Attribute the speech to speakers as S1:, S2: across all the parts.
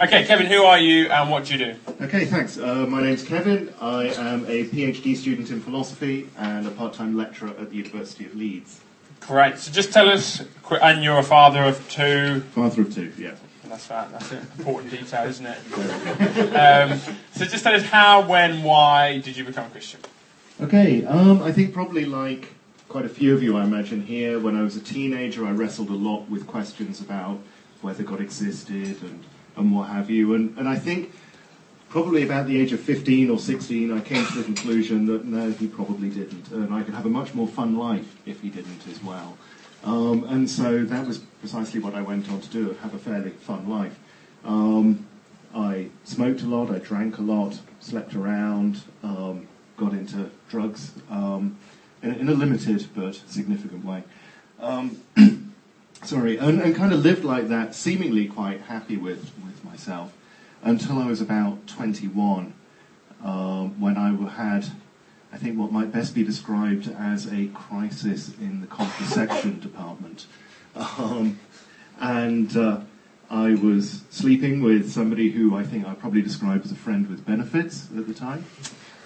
S1: Okay, Kevin, who are you and what do you do?
S2: Okay, thanks. Uh, my name's Kevin. I am a PhD student in philosophy and a part-time lecturer at the University of Leeds.
S1: Great. So just tell us, and you're a father of two.
S2: Father of two, yeah.
S1: That's right. That's an important detail, isn't it? Um, so just tell us how, when, why did you become a Christian?
S2: Okay, um, I think probably like quite a few of you, I imagine, here, when I was a teenager, I wrestled a lot with questions about whether God existed and, and what have you. And, and I think probably about the age of 15 or 16, I came to the conclusion that no, he probably didn't. And I could have a much more fun life if he didn't as well. Um, and so that was precisely what I went on to do, have a fairly fun life. Um, I smoked a lot, I drank a lot, slept around, um, got into drugs um, in, in a limited but significant way. Sorry, and, and kind of lived like that, seemingly quite happy with, with myself, until I was about 21, um, when I had, I think, what might best be described as a crisis in the contraception department. Um, and uh, I was sleeping with somebody who I think I probably described as a friend with benefits at the time.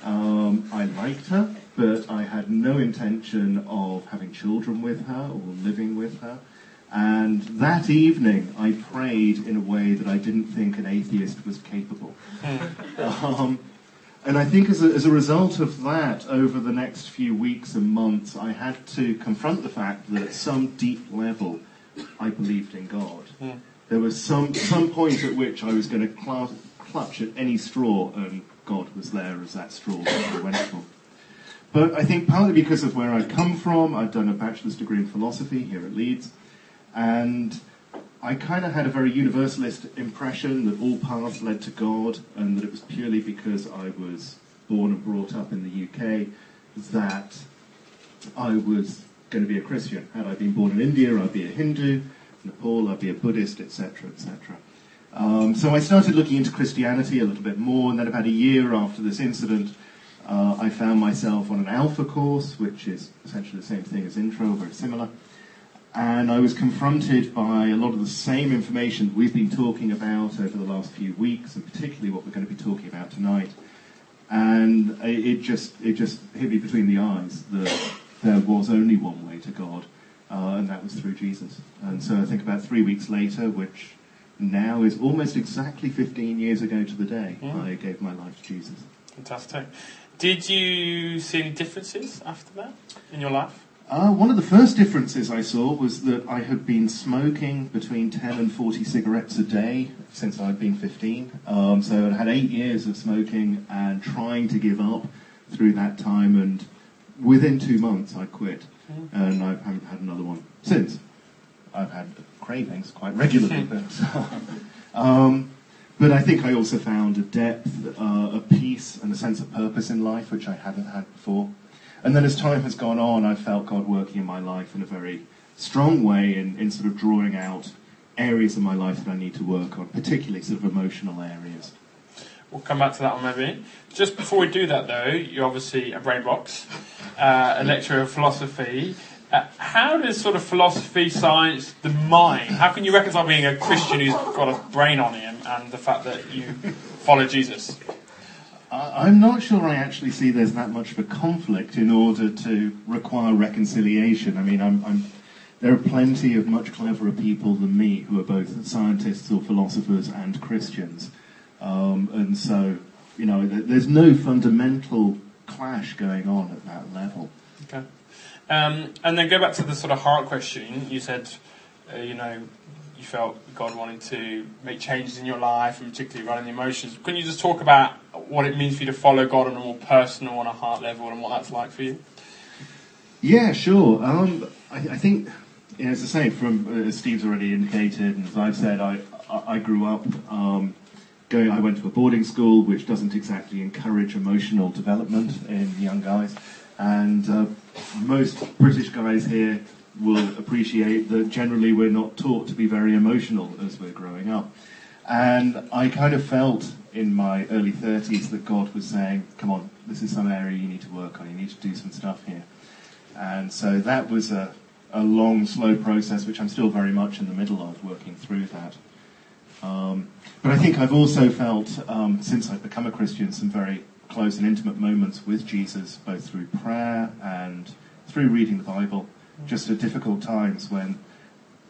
S2: Um, I liked her, but I had no intention of having children with her or living with her. And that evening, I prayed in a way that I didn't think an atheist was capable. um, and I think as a, as a result of that, over the next few weeks and months, I had to confront the fact that at some deep level, I believed in God. There was some, some point at which I was going to cl- clutch at any straw, and God was there as that straw that I went for. But I think partly because of where I'd come from, I'd done a bachelor's degree in philosophy here at Leeds, and I kind of had a very universalist impression that all paths led to God, and that it was purely because I was born and brought up in the UK that I was going to be a Christian. Had I been born in India, I'd be a Hindu. Nepal, I'd be a Buddhist, etc., etc. Um, so I started looking into Christianity a little bit more, and then about a year after this incident, uh, I found myself on an Alpha course, which is essentially the same thing as Intro, very similar. And I was confronted by a lot of the same information that we've been talking about over the last few weeks, and particularly what we're going to be talking about tonight. And it it just it just hit me between the eyes that there was only one way to God, uh, and that was through Jesus. And so I think about three weeks later, which now is almost exactly 15 years ago to the day,
S1: Yeah.
S2: I gave my life to Jesus.
S1: Fantastic. Did you see any differences after that in your life?
S2: Uh, one of the first differences I saw was that I had been smoking between 10 and 40 cigarettes a day since I'd been 15. Um, so I'd had eight years of smoking and trying to give up through that time, and within two months I quit, and I haven't had another one since. I've had cravings quite regularly, but, um, but I think I also found a depth, uh, a peace, and a sense of purpose in life which I hadn't had before. And then as time has gone on, I've felt God working in my life in a very strong way in, in sort of drawing out areas of my life that I need to work on, particularly sort of emotional areas.
S1: We'll come back to that one maybe. Just before we do that though, you're obviously a brain box, uh, a lecturer of philosophy. Uh, how does sort of philosophy, science, the mind, how can you reconcile being a Christian who's got a brain on him and the fact that you follow Jesus?
S2: I'm not sure I actually see there's that much of a conflict in order to require reconciliation. I mean, I'm, I'm, there are plenty of much cleverer people than me who are both scientists or philosophers and Christians. Um, and so, you know, there's no fundamental clash going on at that level.
S1: Okay. Um, and then go back to the sort of heart question. You said, uh, you know, you felt God wanted to make changes in your life and particularly running the emotions. Can you just talk about what it means for you to follow God on a more personal, on a heart level, and what that's like for you?
S2: Yeah, sure. Um, I, I think, you know, as I say, from uh, as Steve's already indicated, and as I've said, I I, I grew up um, going. I went to a boarding school, which doesn't exactly encourage emotional development in young guys, and uh, most British guys here will appreciate that generally we're not taught to be very emotional as we're growing up. And I kind of felt in my early 30s that God was saying, come on, this is some area you need to work on, you need to do some stuff here. And so that was a, a long, slow process, which I'm still very much in the middle of, working through that. Um, but I think I've also felt, um, since I've become a Christian, some very close and intimate moments with Jesus, both through prayer and through reading the Bible, just at difficult times when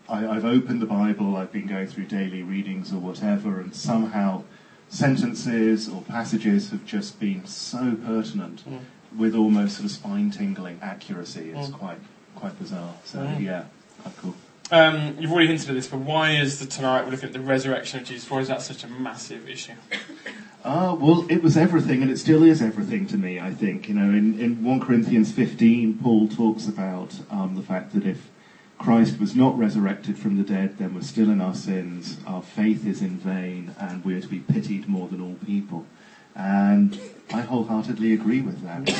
S2: I, I've opened the Bible, I've been going through daily readings or whatever, and somehow sentences or passages have just been so pertinent
S1: Mm.
S2: with almost sort of spine tingling accuracy. It's
S1: Mm.
S2: quite quite bizarre. So
S1: Mm.
S2: yeah, quite cool.
S1: Um, you've already hinted at this, but why is the tonight we're looking at the resurrection of Jesus? Why is that such a massive issue?
S2: Ah, well, it was everything, and it still is everything to me. I think you know, in, in one Corinthians fifteen, Paul talks about um, the fact that if Christ was not resurrected from the dead, then we're still in our sins. Our faith is in vain, and we're to be pitied more than all people. And I wholeheartedly agree with that.